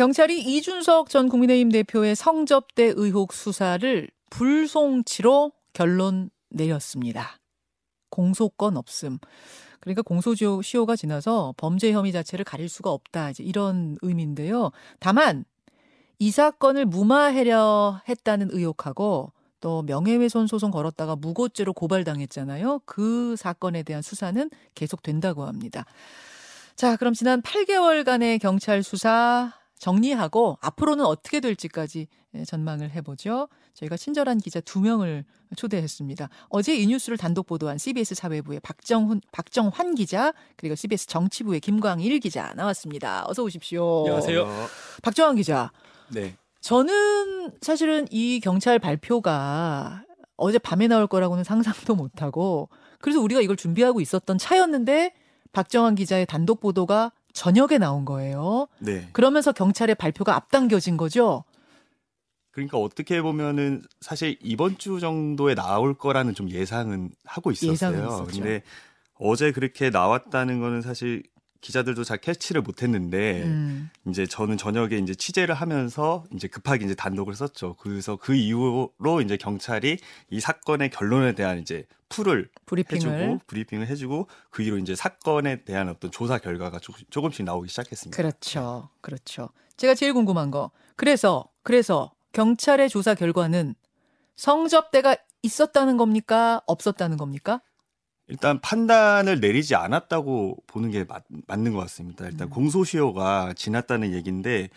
경찰이 이준석 전 국민의힘 대표의 성접대 의혹 수사를 불송치로 결론 내렸습니다. 공소권 없음. 그러니까 공소시효가 지나서 범죄 혐의 자체를 가릴 수가 없다. 이제 이런 의미인데요. 다만 이 사건을 무마하려 했다는 의혹하고 또 명예훼손 소송 걸었다가 무고죄로 고발당했잖아요. 그 사건에 대한 수사는 계속된다고 합니다. 자, 그럼 지난 8개월간의 경찰 수사 정리하고 앞으로는 어떻게 될지까지 예, 전망을 해보죠. 저희가 친절한 기자 두 명을 초대했습니다. 어제 이 뉴스를 단독 보도한 CBS 사회부의 박정훈, 박정환 기자 그리고 CBS 정치부의 김광일 기자 나왔습니다. 어서 오십시오. 안녕하세요. 박정환 기자. 네. 저는 사실은 이 경찰 발표가 어제 밤에 나올 거라고는 상상도 못하고 그래서 우리가 이걸 준비하고 있었던 차였는데 박정환 기자의 단독 보도가 저녁에 나온 거예요. 네. 그러면서 경찰의 발표가 앞당겨진 거죠. 그러니까 어떻게 보면은 사실 이번 주 정도에 나올 거라는 좀 예상은 하고 있었어요. 예상은 있었죠. 근데 어제 그렇게 나왔다는 거는 사실 기자들도 잘 캐치를 못했는데 음. 이제 저는 저녁에 이제 취재를 하면서 이제 급하게 이제 단독을 썼죠. 그래서 그 이후로 이제 경찰이 이 사건의 결론에 대한 이제 풀을 브리핑을 해주고 브리핑을 해주고 그 이후로 이제 사건에 대한 어떤 조사 결과가 조- 조금씩 나오기 시작했습니다. 그렇죠. 그렇죠. 제가 제일 궁금한 거. 그래서 그래서 경찰의 조사 결과는 성접대가 있었다는 겁니까? 없었다는 겁니까? 일단 판단을 내리지 않았다고 보는 게 맞, 맞는 것 같습니다. 일단 음. 공소시효가 지났다는 얘기인데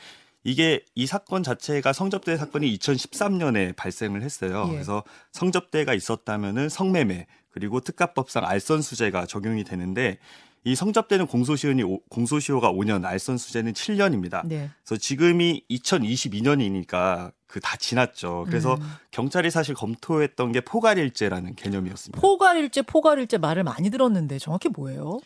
이게 이 사건 자체가 성접대 사건이 2013년에 발생을 했어요. 예. 그래서 성접대가 있었다면은 성매매 그리고 특가법상 알선수재가 적용이 되는데 이 성접대는 공소시효이 오- 공소시효가 5년, 알선수재는 7년입니다. 네. 그래서 지금이 2022년이니까 그 다 지났죠. 그래서 음. 경찰이 사실 검토했던 게 포괄일죄라는 개념이었습니다. 포괄일죄, 포괄일죄 말을 많이 들었는데 정확히 뭐예요?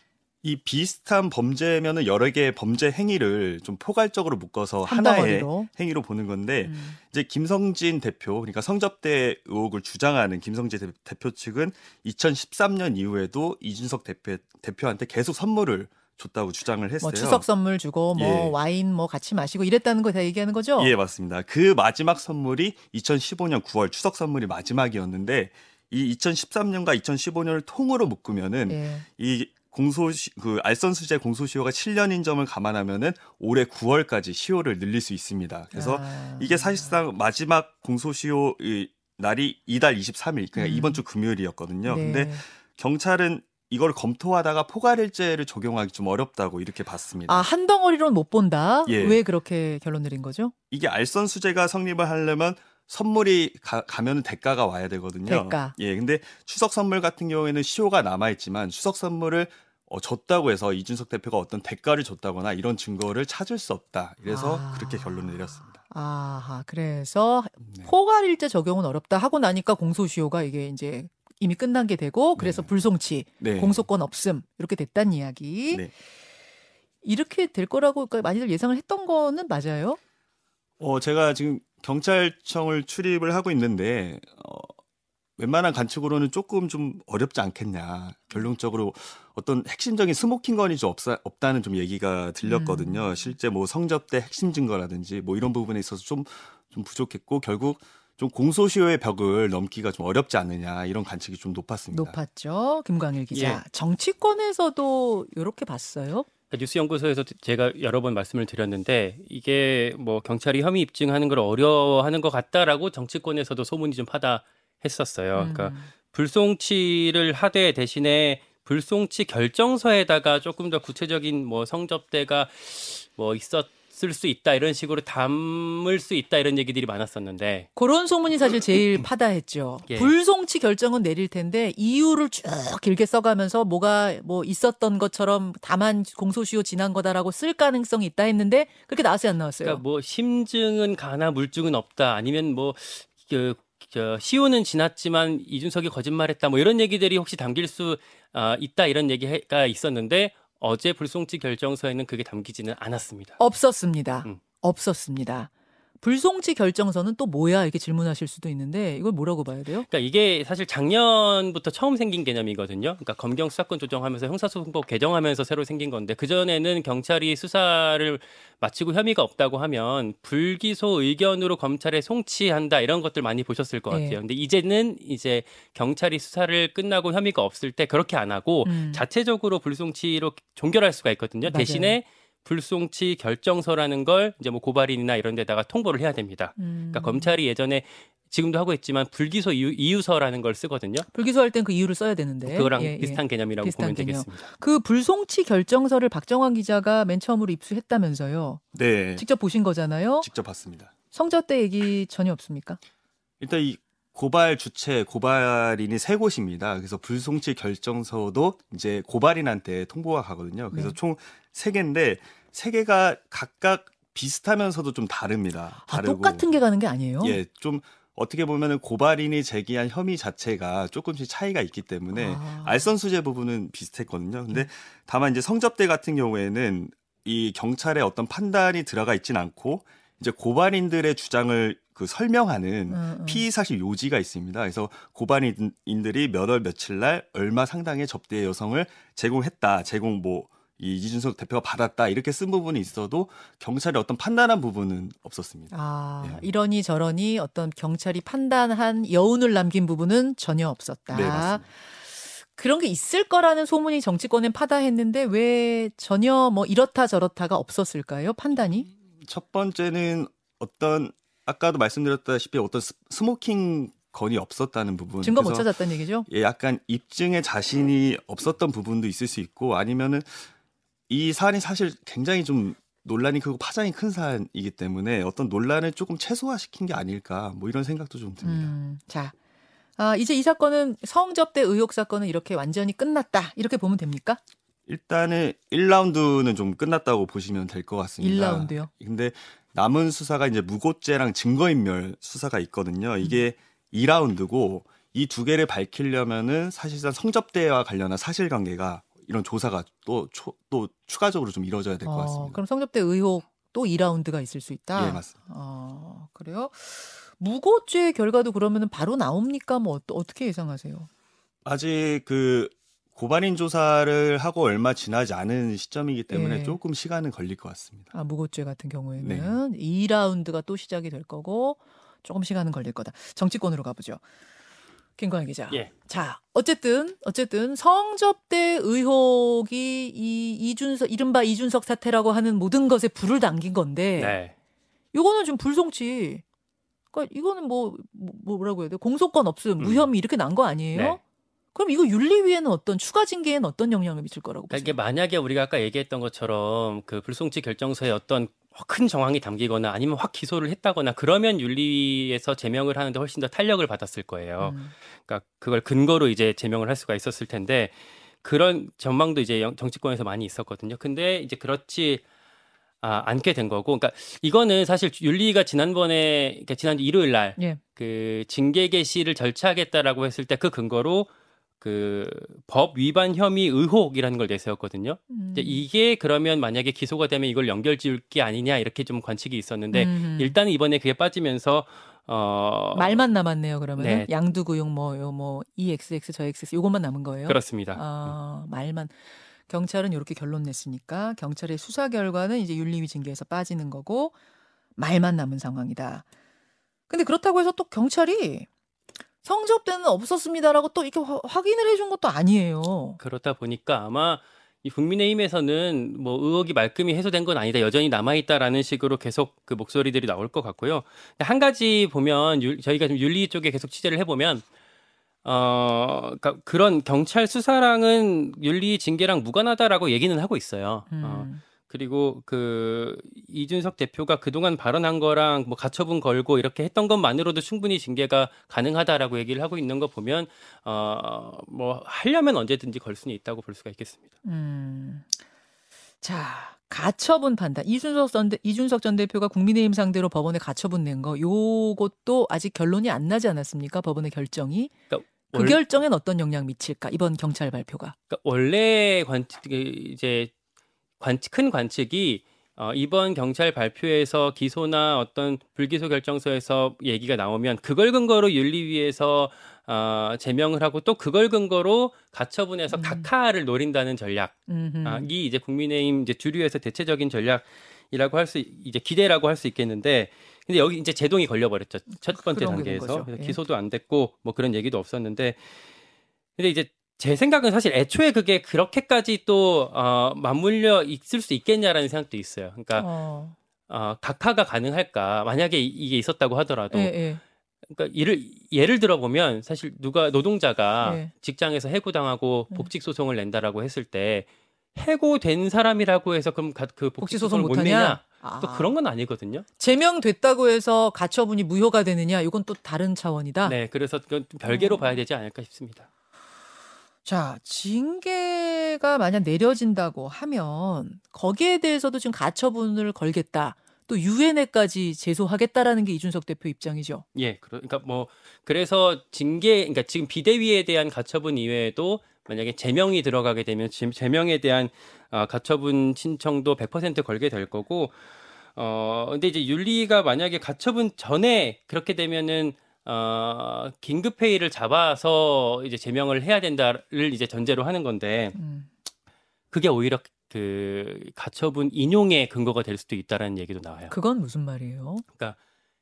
이 비슷한 범죄면은 여러 개의 범죄 행위를 좀 포괄적으로 묶어서 한 하나의 덩어리로. 행위로 보는 건데 음. 이제 김성진 대표 그러니까 성접대 의혹을 주장하는 김성진 대- 대표 측은 2013년 이후에도 이준석 대표 대표한테 계속 선물을 줬다고 주장을 했어요. 뭐 추석 선물 주고 뭐 예. 와인 뭐 같이 마시고 이랬다는 거 다 얘기하는 거죠? 예, 맞습니다. 그 마지막 선물이 2015년 9월 추석 선물이 마지막이었는데 이 2013년과 2015년을 통으로 묶으면은 예. 이 공소시 그 알선수재 공소시효가 7년인 점을 감안하면은 올해 9월까지 시효를 늘릴 수 있습니다. 그래서 아. 이게 사실상 마지막 공소시효 이 날이 이달 23일 그러니까 음. 이번 주 금요일이었거든요. 네. 근데 경찰은 이걸 검토하다가 포괄일죄를 적용하기 좀 어렵다고 이렇게 봤습니다. 아, 한 덩어리로는 못 본다? 예. 왜 그렇게 결론 내린 거죠? 이게 알선수재가 성립을 하려면 선물이 가, 가면 대가가 와야 되거든요. 대가. 예, 근데 추석 선물 같은 경우에는 시효가 남아 있지만 추석 선물을 어, 줬다고 해서 이준석 대표가 어떤 대가를 줬다거나 이런 증거를 찾을 수 없다. 그래서 아. 그렇게 결론을 내렸습니다. 아하, 그래서 네. 포괄일죄 적용은 어렵다 하고 나니까 공소시효가 이게 이제 이미 끝난 게 되고 그래서 네. 불송치, 네. 공소권 없음 이렇게 됐단 이야기. 네. 이렇게 될 거라고 그러니까 많이들 예상을 했던 거는 맞아요? 어, 제가 지금 경찰청을 출입을 하고 있는데 어, 웬만한 관측으로는 조금 좀 어렵지 않겠냐. 결론적으로 어떤 핵심적인 smoking gun이 좀 없사, 없다는 좀 얘기가 들렸거든요. 음. 실제 뭐 성접대 핵심 증거라든지 뭐 이런 부분에 있어서 좀, 좀 부족했고 결국 좀 공소시효의 벽을 넘기가 좀 어렵지 않느냐 이런 관측이 좀 높았습니다. 높았죠. 김광일 기자. 예. 정치권에서도 이렇게 봤어요? 그러니까 뉴스연구소에서 제가 여러 번 말씀을 드렸는데 이게 뭐 경찰이 혐의 입증하는 걸 어려워하는 것 같다라고 정치권에서도 소문이 좀 파다 했었어요. 그러니까 음. 불송치를 하되 대신에 불송치 결정서에다가 조금 더 구체적인 뭐 성접대가 뭐 있었 을수 있다 이런 식으로 담을 수 있다 이런 얘기들이 많았었는데 그런 소문이 사실 제일 파다했죠. 예. 불송치 결정은 내릴 텐데 이유를 쭉 길게 써가면서 뭐가 뭐 있었던 것처럼 다만 공소시효 지난 거다라고 쓸 가능성이 있다 했는데 그렇게 나왔어요 안 나왔어요? 그러니까 뭐 심증은 가나 물증은 없다 아니면 뭐 그, 저 시효는 지났지만 이준석이 거짓말했다 뭐 이런 얘기들이 혹시 담길 수 아, 있다 이런 얘기가 있었는데 어제 불송치 결정서에는 그게 담기지는 않았습니다. 없었습니다. 음. 없었습니다. 불송치 결정서는 또 뭐야 이렇게 질문하실 수도 있는데 이걸 뭐라고 봐야 돼요? 그러니까 이게 사실 작년부터 처음 생긴 개념이거든요. 그러니까 검경 수사권 조정하면서 형사소송법 개정하면서 새로 생긴 건데 그 전에는 경찰이 수사를 마치고 혐의가 없다고 하면 불기소 의견으로 검찰에 송치한다 이런 것들 많이 보셨을 것 같아요. 네. 근데 이제는 이제 경찰이 수사를 끝나고 혐의가 없을 때 그렇게 안 하고 음. 자체적으로 불송치로 종결할 수가 있거든요. 맞아요. 대신에 불송치 결정서라는 걸 이제 뭐 고발인이나 이런 데다가 통보를 해야 됩니다. 음. 그러니까 검찰이 예전에 지금도 하고 있지만 불기소 이유, 이유 서라는 걸 쓰거든요. 불기소할 땐 그 이유를 써야 되는데 그거랑 예, 예. 비슷한 개념이라고 비슷한 보면 개념. 되겠습니다. 그 불송치 결정서를 박정환 기자가 맨 처음으로 입수했다면서요. 네, 직접 보신 거잖아요. 직접 봤습니다. 성저 때 얘기 전혀 없습니까? 일단 이 고발 주체 고발인이 세 곳입니다. 그래서 불송치 결정서도 이제 고발인한테 통보가 가거든요. 그래서 네. 총 세 개인데 세 개가 각각 비슷하면서도 좀 다릅니다. 아, 다르고 똑같은 게 가는 게 아니에요? 예, 좀 어떻게 보면은 고발인이 제기한 혐의 자체가 조금씩 차이가 있기 때문에 아. 알선 수재 부분은 비슷했거든요. 근데 음. 다만 이제 성접대 같은 경우에는 이 경찰의 어떤 판단이 들어가 있진 않고 이제 고발인들의 주장을 그 설명하는 음, 음. 피의 사실 요지가 있습니다. 그래서 고발인들이 몇 월 며칠 날 얼마 상당의 접대의 여성을 제공했다. 제공 뭐 이 이준석 대표가 받았다. 이렇게 쓴 부분이 있어도 경찰이 어떤 판단한 부분은 없었습니다. 아, 예. 이러니 저러니 어떤 경찰이 판단한 여운을 남긴 부분은 전혀 없었다. 네, 맞습니다. 그런 게 있을 거라는 소문이 정치권엔 파다했는데 왜 전혀 뭐 이렇다 저렇다가 없었을까요? 판단이? 첫 번째는 어떤 아까도 말씀드렸다시피 어떤 스- smoking gun이 없었다는 부분. 증거 못 찾았다는 얘기죠? 예, 약간 입증에 자신이 없었던 부분도 있을 수 있고 아니면은 이 사안이 사실 굉장히 좀 논란이 크고 파장이 큰 사안이기 때문에 어떤 논란을 조금 최소화시킨 게 아닐까 뭐 이런 생각도 좀 듭니다. 음, 자. 아, 이제 이 사건은 성접대 의혹 사건은 이렇게 완전히 끝났다. 이렇게 보면 됩니까? 일단은 1라운드는 좀 끝났다고 보시면 될 것 같습니다. 1라운드요. 근데 남은 수사가 이제 무고죄랑 증거인멸 수사가 있거든요. 이게 2라운드고 이 두 개를 밝히려면은 사실상 성접대와 관련한 사실관계가 이런 조사가 또, 초- 또 추가적으로 좀 이루어져야 될것 어, 같습니다. 그럼 성접대 의혹 또 2라운드가 있을 수 있다. 예, 맞습니다. 어, 그래요? 무고죄 결과도 그러면은 바로 나옵니까? 뭐 어, 떻게 예상하세요? 아직 그 고발인 조사를 하고 얼마 지나지 않은 시점이기 때문에 예. 조금 시간은 걸릴 것 같습니다. 아, 무고죄 같은 경우에는 네. 2라운드가 또 시작이 될 거고 조금 시간은 걸릴 거다. 정치권으로 가보죠. 김관희 기자. 예. 자, 어쨌든 어쨌든 성접대 의혹이 이 이준석 이른바 이준석 사태라고 하는 모든 것에 불을 당긴 건데 네. 이거는 좀 불송치. 그러니까 이거는 뭐, 뭐 뭐라고 해야 돼? 공소권 없음, 음. 무혐의 이렇게 난 거 아니에요? 네. 그럼 이거 윤리위에는 어떤 추가 징계에는 어떤 영향을 미칠 거라고 그러니까 보세요? 이게 만약에 우리가 아까 얘기했던 것처럼 그 불송치 결정서에 어떤 큰 정황이 담기거나 아니면 확 기소를 했다거나 그러면 윤리위에서 제명을 하는데 훨씬 더 탄력을 받았을 거예요. 음. 그러니까 그걸 근거로 이제 제명을 할 수가 있었을 텐데 그런 전망도 이제 영- 정치권에서 많이 있었거든요. 근데 이제 그렇지 아, 않게 된 거고, 그러니까 이거는 사실 윤리가 지난번에 그러니까 지난 일요일 날 예. 그 징계 개시를 절차하겠다라고 했을 때 그 근거로 그 법 위반 혐의 의혹이라는 걸 내세웠거든요. 음. 이게 그러면 만약에 기소가 되면 이걸 연결 지을 게 아니냐 이렇게 좀 관측이 있었는데 음. 일단 이번에 그게 빠지면서 어 말만 남았네요. 그러면은 네. 양두구용 뭐요 뭐 EXX 저 XX 요것만 남은 거예요. 그렇습니다. 아, 말만 경찰은 이렇게 결론 냈으니까 경찰의 수사 결과는 이제 윤리위 징계에서 빠지는 거고 말만 남은 상황이다. 근데 그렇다고 해서 또 경찰이 성접대는 없었습니다라고 또 이렇게 화- 확인을 해준 것도 아니에요. 그렇다 보니까 아마 이 국민의힘에서는 뭐 의혹이 말끔히 해소된 건 아니다 여전히 남아 있다라는 식으로 계속 그 목소리들이 나올 것 같고요. 한 가지 보면 유- 저희가 좀 윤리 쪽에 계속 취재를 해보면 어 그러니까 그런 경찰 수사랑은 윤리 징계랑 무관하다라고 얘기는 하고 있어요. 어, 음. 그리고 그 이준석 대표가 그동안 발언한 거랑 뭐 가처분 걸고 이렇게 했던 것만으로도 충분히 징계가 가능하다라고 얘기를 하고 있는 거 보면 어뭐 하려면 언제든지 걸 수는 있다고 볼 수가 있겠습니다. 음. 자, 가처분 판단. 이준석 전, 대, 이준석 전 대표가 국민의힘 상대로 법원에 가처분 낸 거, 요것도 아직 결론이 안 나지 않았습니까? 법원의 결정이. 그러니까 그 월- 결정엔 어떤 영향 미칠까? 이번 경찰 발표가. 그러니까 원래 관측 그 이제 관측 큰 관측이 어, 이번 경찰 발표에서 기소나 어떤 불기소 결정서에서 얘기가 나오면 그걸 근거로 윤리위에서 어, 제명을 하고 또 그걸 근거로 가처분해서 음. 각하를 노린다는 전략. 음흠. 아, 이 이제 국민의힘 이제 주류에서 대체적인 전략이라고 할 수 이제 기대라고 할 수 있겠는데 근데 여기 이제 제동이 걸려버렸죠 첫 번째 단계에서 예. 기소도 안 됐고 뭐 그런 얘기도 없었는데 근데 이제 제 생각은 사실 애초에 그게 그렇게까지 또 어, 맞물려 있을 수 있겠냐라는 생각도 있어요. 그러니까 어. 어, 각하가 가능할까 만약에 이- 이게 있었다고 하더라도 예, 예. 그러니까 예를 예를 들어 보면 사실 누가 노동자가 네. 직장에서 해고당하고 네. 복직 소송을 낸다라고 했을 때 해고된 사람이라고 해서 그럼 가- 그 복직 소송 소송을 못? 내냐? 아. 또 그런 건 아니거든요. 제명됐다고 해서 가처분이 무효가 되느냐? 이건 또 다른 차원이다. 네, 그래서 그건 좀 별개로 어. 봐야 되지 않을까 싶습니다. 자, 징계가 만약 내려진다고 하면 거기에 대해서도 지금 가처분을 걸겠다. 또 유엔에까지 제소하겠다라는 게 이준석 대표 입장이죠. 예, 그러니까 뭐 그래서 징계, 그러니까 지금 비대위에 대한 가처분 이외에도 만약에 제명이 들어가게 되면 지- 제명에 대한 아, 가처분 신청도 100% 걸게 될 거고, 어 근데 이제 윤리가 만약에 가처분 전에 그렇게 되면은 어 긴급 회의를 잡아서 이제 제명을 해야 된다를 이제 전제로 하는 건데 음. 그게 오히려 그 가처분 인용의 근거가 될 수도 있다라는 얘기도 나와요. 그건 무슨 말이에요?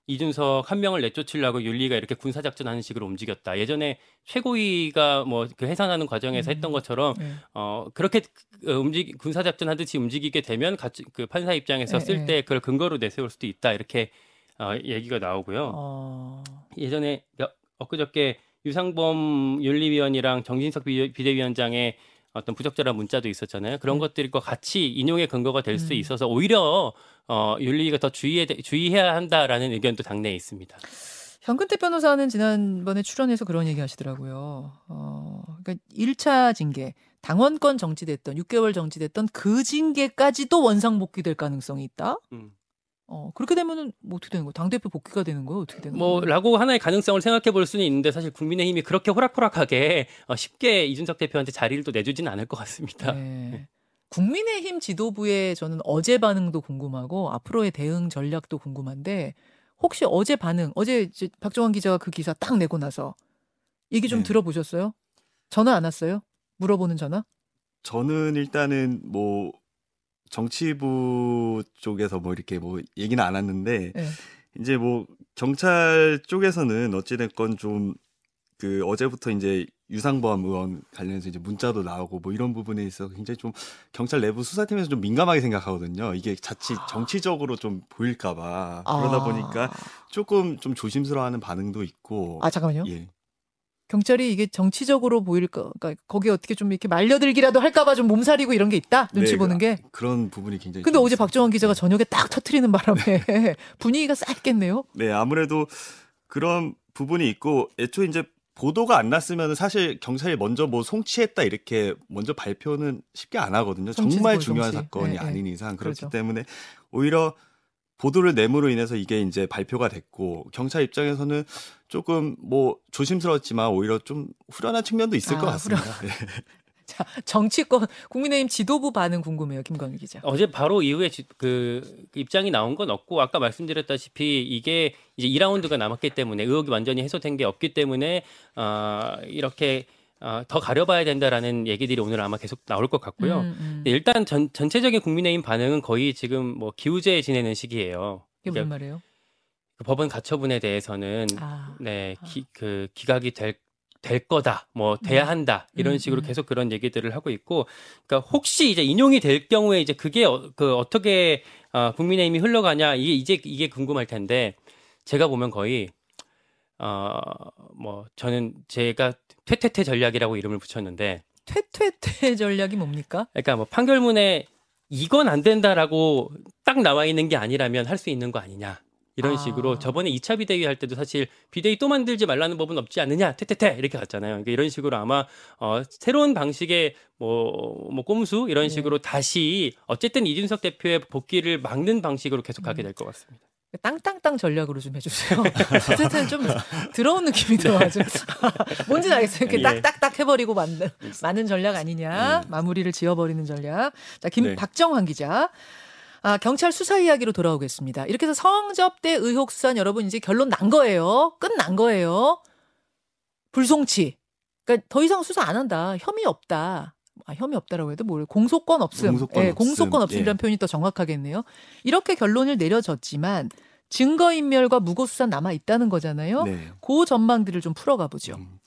이준석 한 명을 내쫓으려고 윤리가 이렇게 군사 작전하는 식으로 움직였다. 예전에 최고위가 뭐 그 해산하는 과정에서 음. 했던 것처럼 네. 어 그렇게 어, 움직 군사 작전 하듯이 움직이게 되면 같이 그 판사 입장에서 네, 쓸 네. 때 그걸 근거로 내세울 수도 있다 이렇게 어, 얘기가 나오고요. 어. 예전에 여- 엊그저께 유상범 윤리위원이랑 정진석 비- 비대위원장의 어떤 부적절한 문자도 있었잖아요. 그런 네. 것들과 같이 인용의 근거가 될수 음. 있어서 오히려 어, 윤리가 더 주의해 주의해야 한다라는 의견도 당내에 있습니다. 현근태 변호사는 지난번에 출연해서 그런 얘기 하시더라고요. 어, 그러니까 1차 징계, 당원권 정지됐던 6개월 정지됐던 그 징계까지도 원상복귀될 가능성이 있다. 음. 어, 그렇게 되면은 뭐 어떻게 되는 거예요? 당대표 복귀가 되는 거예요? 어떻게 되는 뭐 거예요? 라고 하나의 가능성을 생각해 볼 수는 있는데 사실 국민의힘이 그렇게 호락호락하게 어, 쉽게 이준석 대표한테 자리를 또 내주지는 않을 것 같습니다. 네. 국민의힘 지도부의 저는 어제 반응도 궁금하고 앞으로의 대응 전략도 궁금한데 혹시 어제 반응, 어제 박정환 기자가 그 기사 딱 내고 나서 얘기 좀 네. 들어보셨어요? 전화 안 왔어요? 물어보는 전화? 저는 일단은 뭐 정치부 쪽에서 뭐 이렇게 뭐 얘기는 안 왔는데 네. 이제 뭐 경찰 쪽에서는 어찌됐건 좀 그 어제부터 이제 유상범 의원 관련해서 이제 문자도 나오고 뭐 이런 부분에 있어서 굉장히 좀 경찰 내부 수사팀에서 좀 민감하게 생각하거든요. 이게 자칫 정치적으로 좀 보일까봐 그러다 아. 보니까 조금 좀 조심스러워하는 반응도 있고. 아 잠깐만요. 예. 경찰이 이게 정치적으로 보일까? 그러니까 거기에 어떻게 좀 이렇게 말려들기라도 할까봐 좀 몸살이고 이런 게 있다. 눈치 네, 보는 게. 그런 부분이 굉장히. 근데 좀 어제. 박정환 기자가 네. 저녁에 딱 터트리는 바람에 분위기가 쌓였겠네요. 네, 아무래도 그런 부분이 있고 애초에 이제 보도가 안 났으면 사실 경찰이 먼저 뭐 송치했다 이렇게 먼저 발표는 쉽게 안 하거든요. 송치, 정말 송치. 중요한 사건이 네, 네. 아닌 이상 그렇기 그렇죠. 때문에 오히려 보도를 내므로 인해서 이게 이제 발표가 됐고 경찰 입장에서는 조금 뭐 조심스러웠지만 오히려 좀 후련한 측면도 있을 아, 것 같습니다. 네. 자 정치권 국민의힘 지도부 반응 궁금해요, 김광일 기자. 어제 바로 이후에 지- 그, 그 입장이 나온 건 없고 아까 말씀드렸다시피 이게 이제 2라운드가 남았기 때문에 의혹이 완전히 해소된 게 없기 때문에 어, 이렇게 어, 더 가려봐야 된다라는 얘기들이 오늘 아마 계속 나올 것 같고요. 음, 음. 일단 전, 전체적인 국민의힘 반응은 거의 지금 뭐 기우제 지내는 시기예요. 이게 무슨 그러니까 말이에요? 그 법원 가처분에 대해서는 아, 네, 기, 그 기각이 될, 될 거다, 뭐 음. 돼야 한다 이런 음, 식으로 음. 계속 그런 얘기들을 하고 있고, 그러니까 혹시 이제 인용이 될 경우에 이제 그게 어, 그 어떻게 어, 국민의힘이 흘러가냐 이게 이제 이게 궁금할 텐데 제가 보면 거의 어뭐 저는 제가 퇴퇴퇴 전략이라고 이름을 붙였는데, 퇴퇴퇴 전략이 뭡니까? 그러니까 뭐 판결문에 이건 안 된다라고 딱 나와 있는 게 아니라면 할 수 있는 거 아니냐. 이런 아. 식으로 저번에 2차 비대위 할 때도 사실 비대위 또 만들지 말라는 법은 없지 않느냐 퇴퇴퇴 이렇게 갔잖아요. 그러니까 이런 식으로 아마 어 새로운 방식의 뭐, 뭐 꼼수 이런 네. 식으로 다시 어쨌든 이준석 대표의 복귀를 막는 방식으로 계속 가게 음. 될것 같습니다. 땅땅땅 전략으로 좀 해주세요. 어쨌든 좀 들어온 느낌이 들어가지고 뭔지 알겠어요. 이렇게 예. 딱딱딱 해버리고 만든 많은 전략 아니냐? 네. 마무리를 지어버리는 전략. 자, 김 네. 박정환 기자. 아, 경찰 수사 이야기로 돌아오겠습니다. 이렇게 해서 성접대 의혹 수사는 여러분 이제 결론 난 거예요. 끝난 거예요. 불송치. 그러니까 더 이상 수사 안 한다. 혐의 없다. 아, 혐의 없다라고 해도 뭘 공소권 없음. 공소권 예, 없음. 공소권 없음이라는 예. 표현이 더 정확하겠네요. 이렇게 결론을 내려졌지만 증거인멸과 무고수사 남아 있다는 거잖아요. 네. 그 전망들을 좀 풀어가 보죠. 음.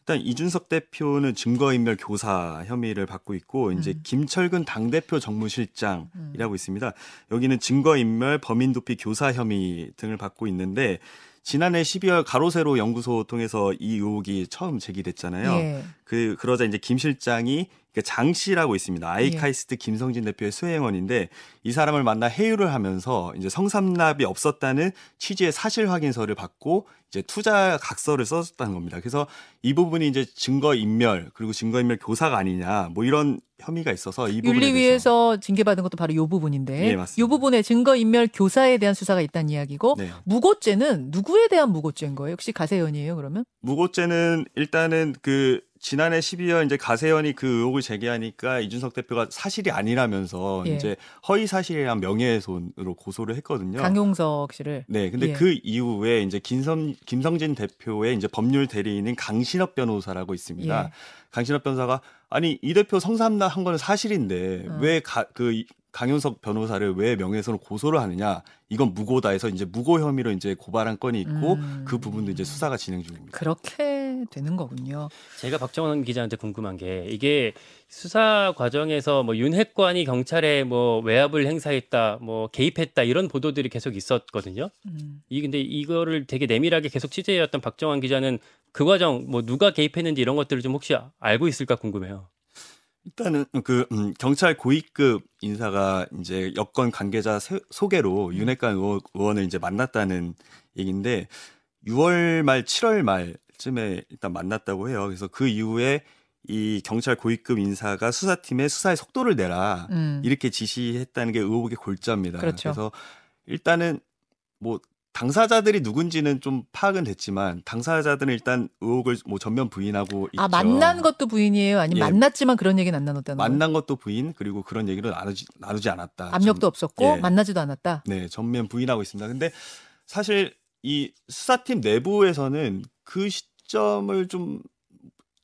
일단 이준석 대표는 증거인멸 교사 혐의를 받고 있고 이제 음. 김철근 당대표 정무실장이라고 있습니다. 여기는 증거인멸, 범인도피 교사 혐의 등을 받고 있는데 지난해 12월 가로세로 연구소 통해서 이 의혹이 처음 제기됐잖아요. 예. 그 그러자 이제 김 실장이 그 장 씨라고 있습니다. 예. 아이카이스트 김성진 대표의 수행원인데 이 사람을 만나 회유를 하면서 이제 성삼납이 없었다는 취지의 사실 확인서를 받고 이제 투자 각서를 썼다는 겁니다. 그래서 이 부분이 이제 증거 인멸 그리고 증거 인멸 교사가 아니냐 뭐 이런 혐의가 있어서 이 부분에 윤리위에서 징계받은 것도 바로 이 부분인데 예. 이 부분에 증거 인멸 교사에 대한 수사가 있다는 이야기고 네. 무고죄는 누구에 대한 무고죄인 거예요? 혹시 가세연이에요 그러면? 무고죄는 일단은 그 지난해 12월 이제 가세현이 그 의혹을 제기하니까 이준석 대표가 사실이 아니라면서 예. 이제 허위 사실이란 명예훼손으로 고소를 했거든요. 강용석 씨를 네, 근데 예. 그 이후에 이제 김성, 김성진 대표의 이제 법률 대리인인 강신업 변호사라고 있습니다. 예. 강신업 변호사가 아니 이 대표 성삼납 한 거는 사실인데 어. 왜그 강윤석 변호사를 왜 명예훼손으로 고소를 하느냐? 이건 무고다 해서 이제 무고 혐의로 이제 고발한 건이 있고 음. 그 부분도 이제 수사가 진행 중입니다. 그렇게 되는 거군요. 제가 박정원 기자한테 궁금한 게 이게 수사 과정에서 뭐 윤핵관이 경찰에 뭐 외압을 행사했다, 뭐 개입했다 이런 보도들이 계속 있었거든요. 음. 이 근데 이거를 되게 내밀하게 계속 취재해왔던 박정환 기자는 그 과정 뭐 누가 개입했는지 이런 것들을 좀 혹시 알고 있을까 궁금해요. 일단은 그 음, 경찰 고위급 인사가 이제 여권 관계자 세- 소개로 음. 윤핵관 의원- 의원을 이제 만났다는 얘기인데 6월 말 7월 말 쯤에 일단 만났다고 해요. 그래서 그 이후에 이 경찰 고위급 인사가 수사팀에 수사의 속도를 내라 음. 이렇게 지시했다는 게 의혹의 골자입니다. 그렇죠. 래서 일단은 뭐 당사자들이 누군지는 좀 파악은 됐지만 당사자들은 일단 의혹을 뭐 전면 부인하고 있죠. 아 만난 것도 부인이에요? 아니면 예. 만났지만 그런 얘기는 안 나눴다는 거예요? 만난 것도 부인 그리고 그런 얘기를 나누지 나누지 않았다. 압력도 전- 없었고 예. 만나지도 않았다. 네 전면 부인하고 있습니다. 근데 사실 이 수사팀 내부에서는 그 시점을 좀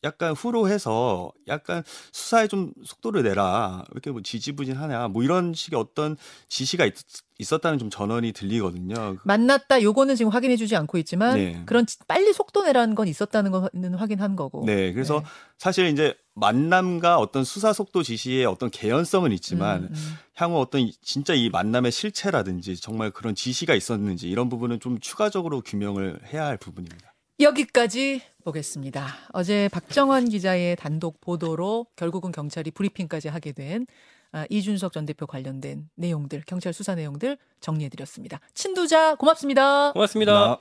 약간 후로해서 약간 수사에 좀 속도를 내라 왜 이렇게 뭐 지지부진하냐 뭐 이런 식의 어떤 지시가 있, 있었다는 좀 전언이 들리거든요. 만났다 요거는 지금 확인해주지 않고 있지만 네. 그런 지- 빨리 속도 내라는 건 있었다는 거는 확인한 거고. 네, 그래서 네. 사실 이제 만남과 어떤 수사 속도 지시의 어떤 개연성은 있지만 음, 음. 향후 어떤 이- 진짜 이 만남의 실체라든지 정말 그런 지시가 있었는지 이런 부분은 좀 추가적으로 규명을 해야 할 부분입니다. 여기까지 보겠습니다. 어제 박정환 기자의 단독 보도로 결국은 경찰이 브리핑까지 하게 된 아, 이준석 전 대표 관련된 내용들, 경찰 수사 내용들 정리해드렸습니다. 친두자 고맙습니다. 고맙습니다.